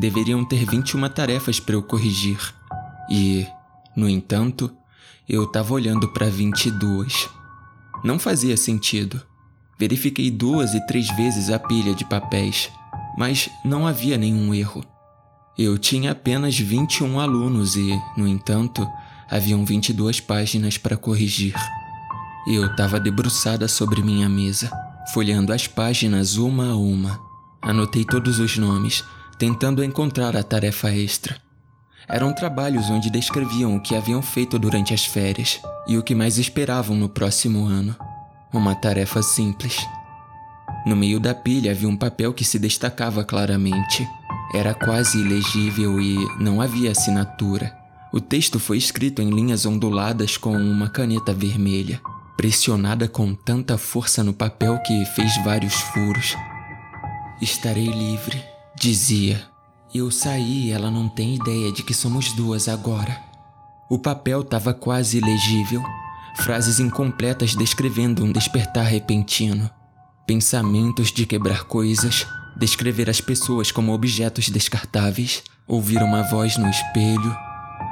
deveriam ter 21 tarefas para eu corrigir. E, no entanto, eu estava olhando para 22. Não fazia sentido. Verifiquei duas e três vezes a pilha de papéis, mas não havia nenhum erro. Eu tinha apenas 21 alunos e, no entanto, haviam 22 páginas para corrigir. Eu estava debruçada sobre minha mesa, folheando as páginas uma a uma. Anotei todos os nomes, tentando encontrar a tarefa extra. Eram trabalhos onde descreviam o que haviam feito durante as férias e o que mais esperavam no próximo ano. Uma tarefa simples. No meio da pilha havia um papel que se destacava claramente. Era quase ilegível e não havia assinatura. O texto foi escrito em linhas onduladas com uma caneta vermelha, pressionada com tanta força no papel que fez vários furos. Estarei livre, dizia. Eu saí e ela não tem ideia de que somos duas agora. O papel estava quase ilegível, frases incompletas descrevendo um despertar repentino, pensamentos de quebrar coisas, descrever as pessoas como objetos descartáveis, ouvir uma voz no espelho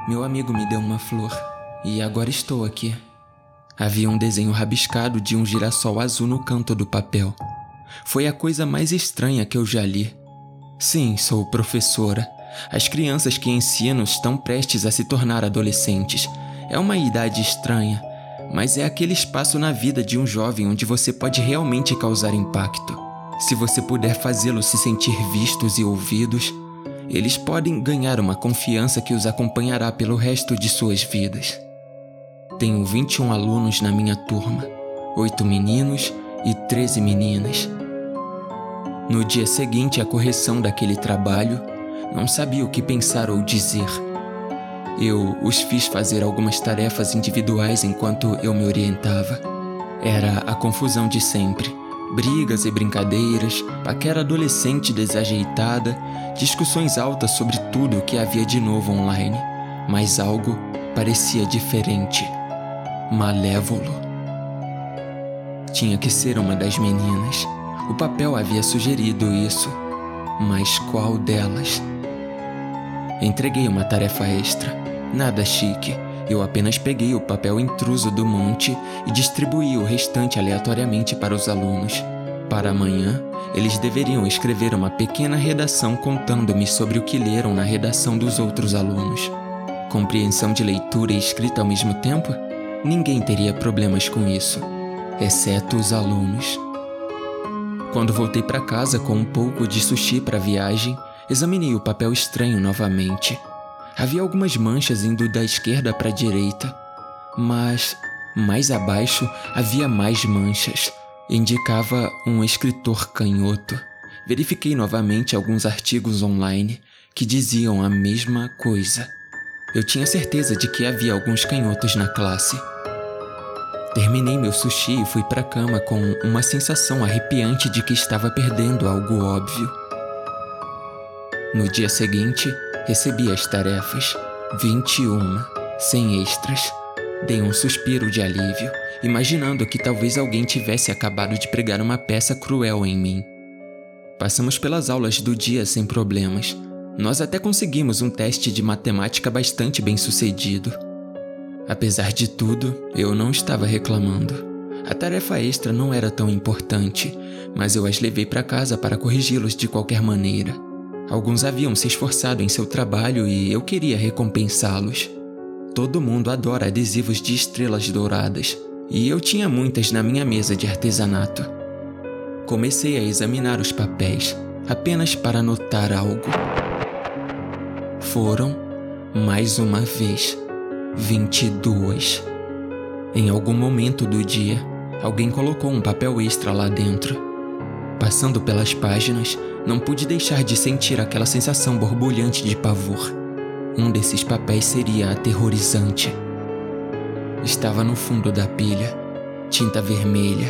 meu amigo me deu uma flor e agora estou aqui. Havia um desenho rabiscado de um girassol azul no canto do papel. Foi a coisa mais estranha que eu já li. Sim, sou professora. As crianças que ensino estão prestes a se tornar adolescentes. É uma idade estranha, mas é aquele espaço na vida de um jovem onde você pode realmente causar impacto. Se você puder fazê-los se sentir vistos e ouvidos, eles podem ganhar uma confiança que os acompanhará pelo resto de suas vidas. Tenho 21 alunos na minha turma, 8 meninos e 13 meninas. No dia seguinte à correção daquele trabalho, não sabia o que pensar ou dizer. Eu os fiz fazer algumas tarefas individuais enquanto eu me orientava. Era a confusão de sempre brigas e brincadeiras, paquera adolescente desajeitada, discussões altas sobre tudo o que havia de novo online, mas algo parecia diferente, malévolo. Tinha que ser uma das meninas. O papel havia sugerido isso, mas qual delas? Entreguei uma tarefa extra, nada chique eu apenas peguei o papel intruso do monte e distribuí o restante aleatoriamente para os alunos. Para amanhã, eles deveriam escrever uma pequena redação contando-me sobre o que leram na redação dos outros alunos. Compreensão de leitura e escrita ao mesmo tempo? Ninguém teria problemas com isso, exceto os alunos. Quando voltei para casa com um pouco de sushi para a viagem, examinei o papel estranho novamente. Havia algumas manchas indo da esquerda para a direita, mas mais abaixo havia mais manchas. Indicava um escritor canhoto. Verifiquei novamente alguns artigos online que diziam a mesma coisa. Eu tinha certeza de que havia alguns canhotos na classe. Terminei meu sushi e fui para a cama com uma sensação arrepiante de que estava perdendo algo óbvio. No dia seguinte, Recebi as tarefas, 21, sem extras. Dei um suspiro de alívio, imaginando que talvez alguém tivesse acabado de pregar uma peça cruel em mim. Passamos pelas aulas do dia sem problemas. Nós até conseguimos um teste de matemática bastante bem sucedido. Apesar de tudo, eu não estava reclamando. A tarefa extra não era tão importante, mas eu as levei para casa para corrigi-los de qualquer maneira. Alguns haviam se esforçado em seu trabalho e eu queria recompensá-los. Todo mundo adora adesivos de estrelas douradas, e eu tinha muitas na minha mesa de artesanato. Comecei a examinar os papéis, apenas para notar algo. Foram, mais uma vez, 22. Em algum momento do dia, alguém colocou um papel extra lá dentro. Passando pelas páginas, não pude deixar de sentir aquela sensação borbulhante de pavor. Um desses papéis seria aterrorizante. Estava no fundo da pilha, tinta vermelha,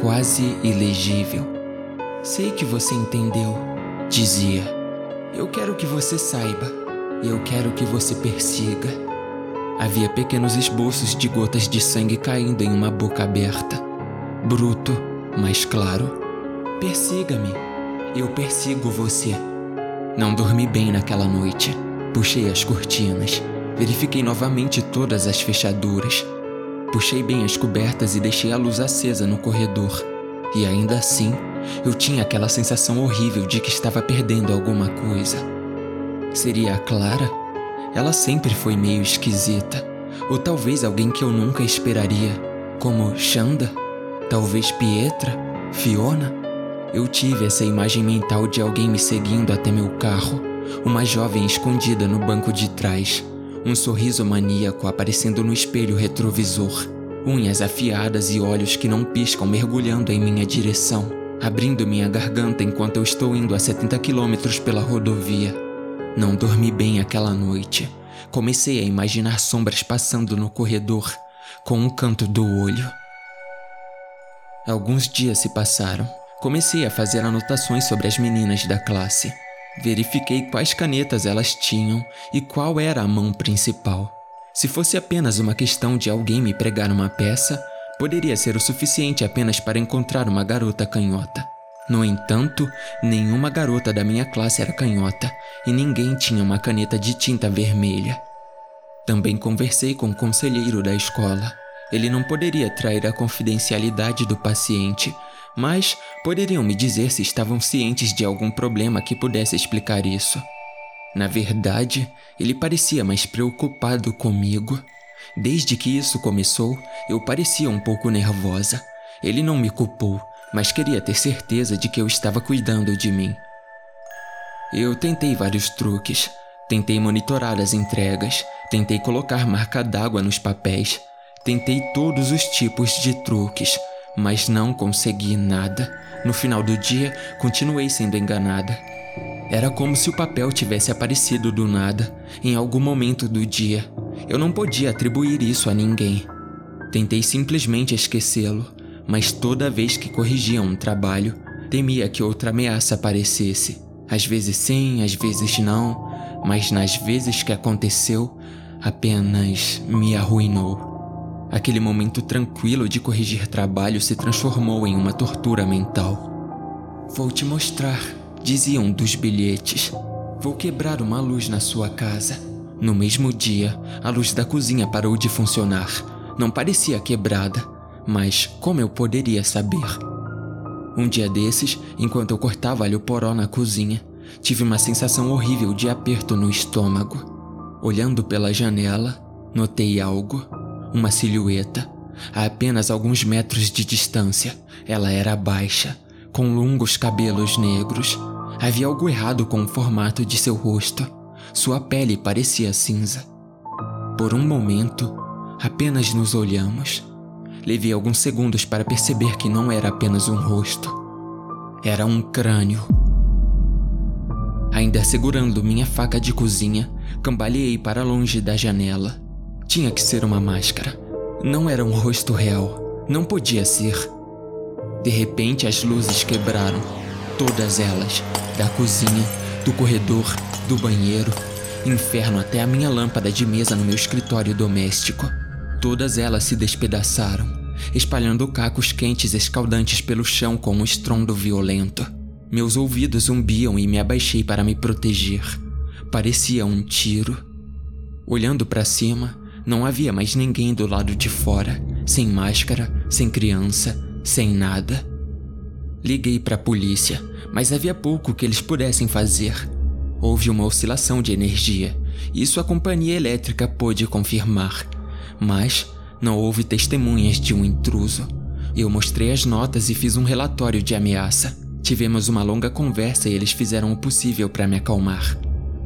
quase ilegível. Sei que você entendeu, dizia. Eu quero que você saiba. Eu quero que você persiga. Havia pequenos esboços de gotas de sangue caindo em uma boca aberta. Bruto, mas claro. Persiga-me, eu persigo você. Não dormi bem naquela noite. Puxei as cortinas, verifiquei novamente todas as fechaduras. Puxei bem as cobertas e deixei a luz acesa no corredor. E ainda assim, eu tinha aquela sensação horrível de que estava perdendo alguma coisa. Seria a Clara? Ela sempre foi meio esquisita. Ou talvez alguém que eu nunca esperaria, como Xanda? Talvez Pietra? Fiona? Eu tive essa imagem mental de alguém me seguindo até meu carro, uma jovem escondida no banco de trás, um sorriso maníaco aparecendo no espelho retrovisor, unhas afiadas e olhos que não piscam mergulhando em minha direção, abrindo minha garganta enquanto eu estou indo a 70 quilômetros pela rodovia. Não dormi bem aquela noite. Comecei a imaginar sombras passando no corredor, com um canto do olho. Alguns dias se passaram Comecei a fazer anotações sobre as meninas da classe. Verifiquei quais canetas elas tinham e qual era a mão principal. Se fosse apenas uma questão de alguém me pregar uma peça, poderia ser o suficiente apenas para encontrar uma garota canhota. No entanto, nenhuma garota da minha classe era canhota e ninguém tinha uma caneta de tinta vermelha. Também conversei com o conselheiro da escola. Ele não poderia trair a confidencialidade do paciente, mas poderiam me dizer se estavam cientes de algum problema que pudesse explicar isso. Na verdade, ele parecia mais preocupado comigo. Desde que isso começou, eu parecia um pouco nervosa. Ele não me culpou, mas queria ter certeza de que eu estava cuidando de mim. Eu tentei vários truques. Tentei monitorar as entregas, tentei colocar marca d'água nos papéis, tentei todos os tipos de truques, mas não consegui nada. No final do dia, continuei sendo enganada. Era como se o papel tivesse aparecido do nada, em algum momento do dia. Eu não podia atribuir isso a ninguém. Tentei simplesmente esquecê-lo, mas toda vez que corrigia um trabalho, temia que outra ameaça aparecesse. Às vezes sim, às vezes não, mas nas vezes que aconteceu, apenas me arruinou. Aquele momento tranquilo de corrigir trabalho se transformou em uma tortura mental. Vou te mostrar, dizia um dos bilhetes. Vou quebrar uma luz na sua casa. No mesmo dia, a luz da cozinha parou de funcionar. Não parecia quebrada, mas como eu poderia saber? Um dia desses, enquanto eu cortava alho poró na cozinha, tive uma sensação horrível de aperto no estômago. Olhando pela janela, notei algo uma silhueta. A apenas alguns metros de distância, ela era baixa, com longos cabelos negros. Havia algo errado com o formato de seu rosto. Sua pele parecia cinza. Por um momento, apenas nos olhamos. Levei alguns segundos para perceber que não era apenas um rosto. Era um crânio. Ainda segurando minha faca de cozinha, cambaleei para longe da janela. Tinha que ser uma máscara. Não era um rosto real. Não podia ser. De repente, as luzes quebraram. Todas elas. Da cozinha, do corredor, do banheiro, inferno até a minha lâmpada de mesa no meu escritório doméstico. Todas elas se despedaçaram, espalhando cacos quentes escaldantes pelo chão com um estrondo violento. Meus ouvidos zumbiam e me abaixei para me proteger. Parecia um tiro. Olhando para cima, não havia mais ninguém do lado de fora, sem máscara, sem criança, sem nada. Liguei para a polícia, mas havia pouco que eles pudessem fazer. Houve uma oscilação de energia, isso a companhia elétrica pôde confirmar, mas não houve testemunhas de um intruso. Eu mostrei as notas e fiz um relatório de ameaça. Tivemos uma longa conversa e eles fizeram o possível para me acalmar.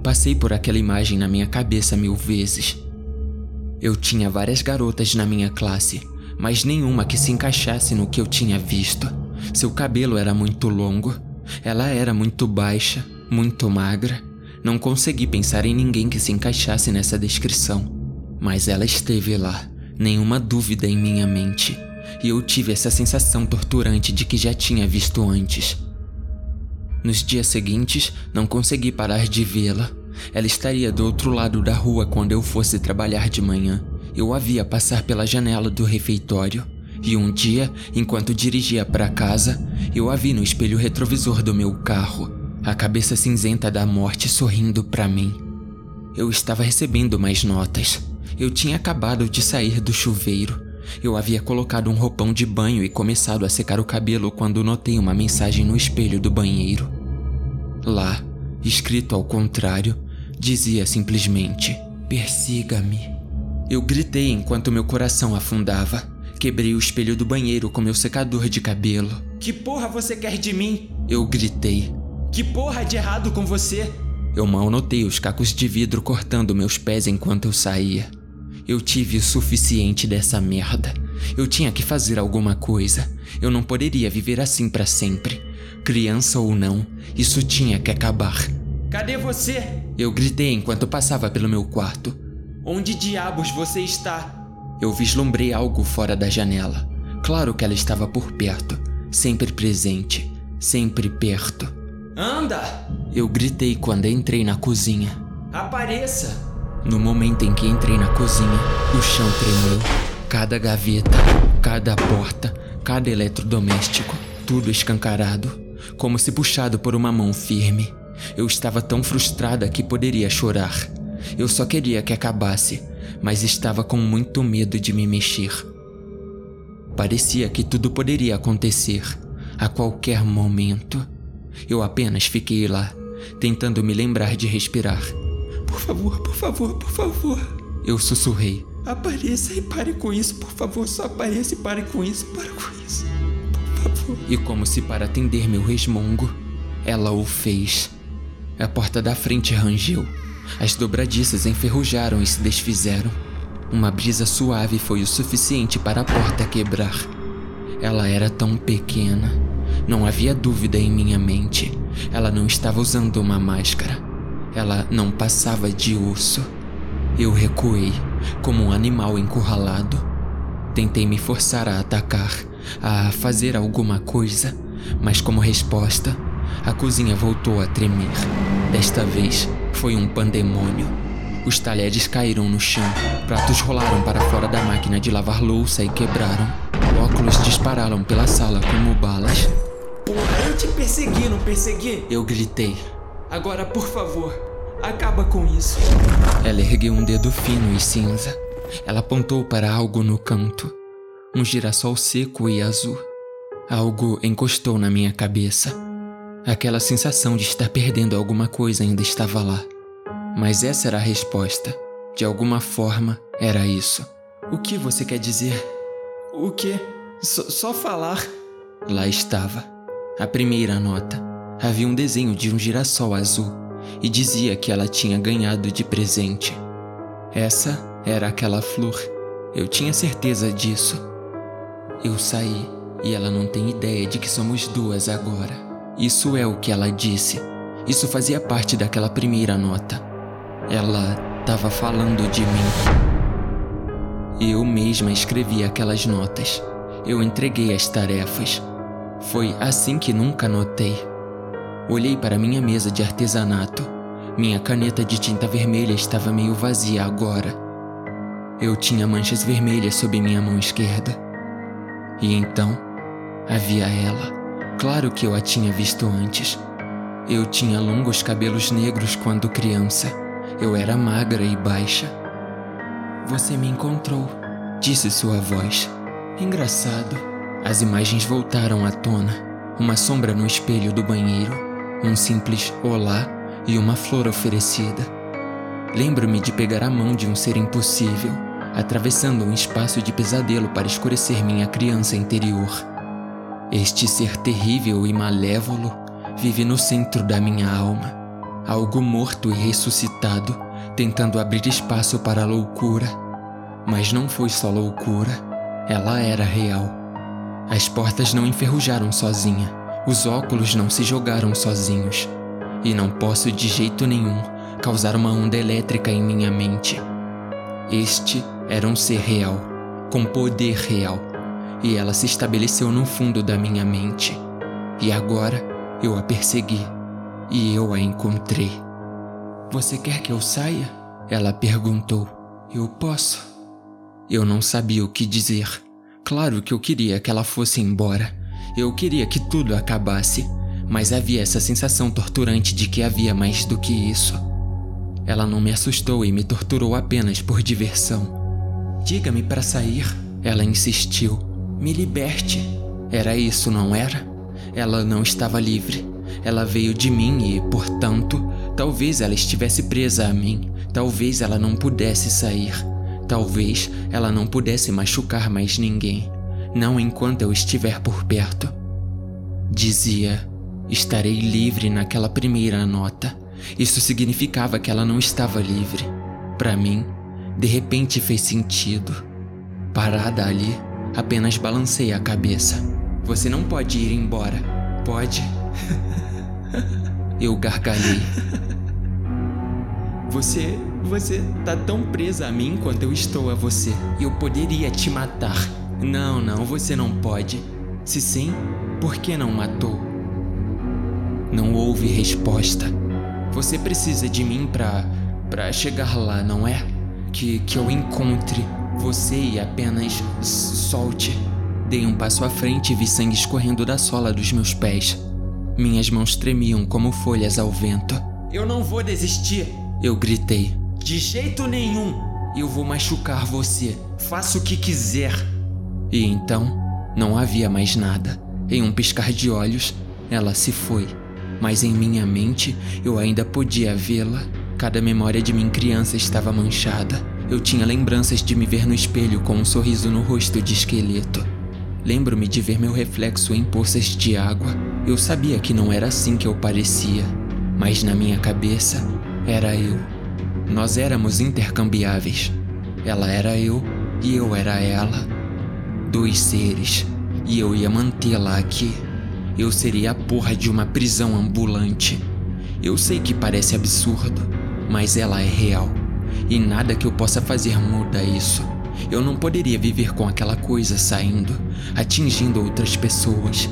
Passei por aquela imagem na minha cabeça mil vezes. Eu tinha várias garotas na minha classe, mas nenhuma que se encaixasse no que eu tinha visto. Seu cabelo era muito longo, ela era muito baixa, muito magra. Não consegui pensar em ninguém que se encaixasse nessa descrição. Mas ela esteve lá, nenhuma dúvida em minha mente, e eu tive essa sensação torturante de que já tinha visto antes. Nos dias seguintes, não consegui parar de vê-la. Ela estaria do outro lado da rua quando eu fosse trabalhar de manhã. Eu a via passar pela janela do refeitório. E um dia, enquanto dirigia para casa, eu a vi no espelho retrovisor do meu carro. a cabeça cinzenta da morte sorrindo para mim. Eu estava recebendo mais notas. Eu tinha acabado de sair do chuveiro. Eu havia colocado um roupão de banho e começado a secar o cabelo quando notei uma mensagem no espelho do banheiro. Lá, escrito ao contrário, dizia simplesmente: Persiga-me. Eu gritei enquanto meu coração afundava. Quebrei o espelho do banheiro com meu secador de cabelo. Que porra você quer de mim? Eu gritei. Que porra de errado com você? Eu mal notei os cacos de vidro cortando meus pés enquanto eu saía. Eu tive o suficiente dessa merda. Eu tinha que fazer alguma coisa. Eu não poderia viver assim para sempre. Criança ou não, isso tinha que acabar. Cadê você? Eu gritei enquanto passava pelo meu quarto. Onde diabos você está? Eu vislumbrei algo fora da janela. Claro que ela estava por perto, sempre presente, sempre perto. Anda! Eu gritei quando entrei na cozinha. Apareça! No momento em que entrei na cozinha, o chão tremeu. Cada gaveta, cada porta, cada eletrodoméstico, tudo escancarado, como se puxado por uma mão firme. Eu estava tão frustrada que poderia chorar. Eu só queria que acabasse, mas estava com muito medo de me mexer. Parecia que tudo poderia acontecer a qualquer momento. Eu apenas fiquei lá, tentando me lembrar de respirar. Por favor, por favor, por favor. Eu sussurrei. Apareça e pare com isso, por favor. Só apareça e pare com isso, pare com isso. Por favor. E como se para atender meu resmungo, ela o fez. A porta da frente rangeu. As dobradiças enferrujaram e se desfizeram. Uma brisa suave foi o suficiente para a porta quebrar. Ela era tão pequena. Não havia dúvida em minha mente. Ela não estava usando uma máscara. Ela não passava de osso. Eu recuei, como um animal encurralado. Tentei me forçar a atacar, a fazer alguma coisa, mas como resposta, a cozinha voltou a tremer. Desta vez, foi um pandemônio. Os talheres caíram no chão, pratos rolaram para fora da máquina de lavar louça e quebraram. Óculos dispararam pela sala como balas. Porra, eu te persegui, não persegui? Eu gritei. Agora, por favor, acaba com isso. Ela ergueu um dedo fino e cinza. Ela apontou para algo no canto. Um girassol seco e azul. Algo encostou na minha cabeça. Aquela sensação de estar perdendo alguma coisa ainda estava lá. Mas essa era a resposta. De alguma forma, era isso. O que você quer dizer? O que? só falar. Lá estava. A primeira nota. Havia um desenho de um girassol azul e dizia que ela tinha ganhado de presente. Essa era aquela flor. Eu tinha certeza disso. Eu saí e ela não tem ideia de que somos duas agora. Isso é o que ela disse. Isso fazia parte daquela primeira nota. Ela estava falando de mim. Eu mesma escrevi aquelas notas. Eu entreguei as tarefas. Foi assim que nunca notei. Olhei para minha mesa de artesanato. Minha caneta de tinta vermelha estava meio vazia agora. Eu tinha manchas vermelhas sob minha mão esquerda. E então havia ela. Claro que eu a tinha visto antes. Eu tinha longos cabelos negros quando criança. Eu era magra e baixa. Você me encontrou, disse sua voz. Engraçado. As imagens voltaram à tona. Uma sombra no espelho do banheiro, um simples olá e uma flor oferecida. Lembro-me de pegar a mão de um ser impossível, atravessando um espaço de pesadelo para escurecer minha criança interior. Este ser terrível e malévolo vive no centro da minha alma, algo morto e ressuscitado, tentando abrir espaço para a loucura. Mas não foi só loucura, ela era real. As portas não enferrujaram sozinha, os óculos não se jogaram sozinhos. E não posso de jeito nenhum causar uma onda elétrica em minha mente. Este era um ser real, com poder real e ela se estabeleceu no fundo da minha mente. E agora eu a persegui e eu a encontrei. Você quer que eu saia? Ela perguntou. Eu posso. Eu não sabia o que dizer. Claro que eu queria que ela fosse embora. Eu queria que tudo acabasse. mas havia essa sensação torturante de que havia mais do que isso. Ela não me assustou e me torturou apenas por diversão. Diga-me para sair, ela insistiu. Me liberte. Era isso, não era? Ela não estava livre. Ela veio de mim e, portanto, talvez ela estivesse presa a mim. Talvez ela não pudesse sair. Talvez ela não pudesse machucar mais ninguém. Não enquanto eu estiver por perto. Dizia: Estarei livre naquela primeira nota. Isso significava que ela não estava livre. Para mim, de repente fez sentido. Parada ali, apenas balancei a cabeça. Você não pode ir embora. Pode? Eu gargalhei. Você. Você tá tão presa a mim quanto eu estou a você. Eu poderia te matar. Não, não, você não pode. Se sim, por que não matou? Não houve resposta. Você precisa de mim pra. pra chegar lá, não é? Que, que eu encontre você e apenas solte. Dei um passo à frente e vi sangue escorrendo da sola dos meus pés. Minhas mãos tremiam como folhas ao vento. Eu não vou desistir! Eu gritei. De jeito nenhum! Eu vou machucar você. Faça o que quiser. E então, não havia mais nada. Em um piscar de olhos, ela se foi mas em minha mente eu ainda podia vê-la. Cada memória de minha criança estava manchada. Eu tinha lembranças de me ver no espelho com um sorriso no rosto de esqueleto. Lembro-me de ver meu reflexo em poças de água. Eu sabia que não era assim que eu parecia, mas na minha cabeça era eu. Nós éramos intercambiáveis. Ela era eu e eu era ela. Dois seres, e eu ia mantê-la aqui eu seria a porra de uma prisão ambulante. Eu sei que parece absurdo, mas ela é real. E nada que eu possa fazer muda isso. Eu não poderia viver com aquela coisa saindo, atingindo outras pessoas.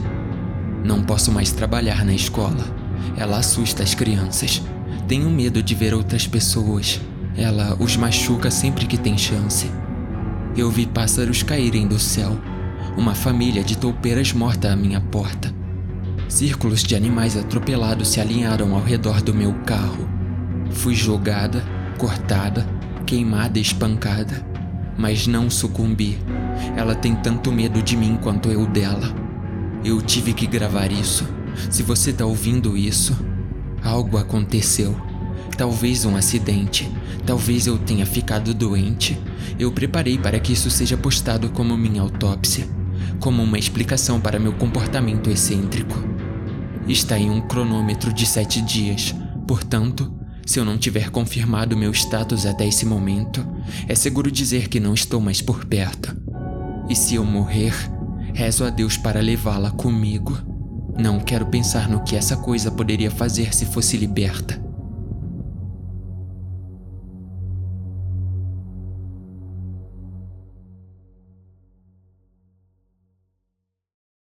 Não posso mais trabalhar na escola. Ela assusta as crianças. Tenho medo de ver outras pessoas. Ela os machuca sempre que tem chance. Eu vi pássaros caírem do céu. Uma família de toupeiras morta à minha porta. Círculos de animais atropelados se alinharam ao redor do meu carro. Fui jogada, cortada, queimada e espancada, mas não sucumbi. Ela tem tanto medo de mim quanto eu dela. Eu tive que gravar isso. Se você tá ouvindo isso, algo aconteceu. Talvez um acidente, talvez eu tenha ficado doente. Eu preparei para que isso seja postado como minha autópsia, como uma explicação para meu comportamento excêntrico está em um cronômetro de sete dias. Portanto, se eu não tiver confirmado meu status até esse momento, é seguro dizer que não estou mais por perto. E se eu morrer, rezo a Deus para levá-la comigo. Não quero pensar no que essa coisa poderia fazer se fosse liberta.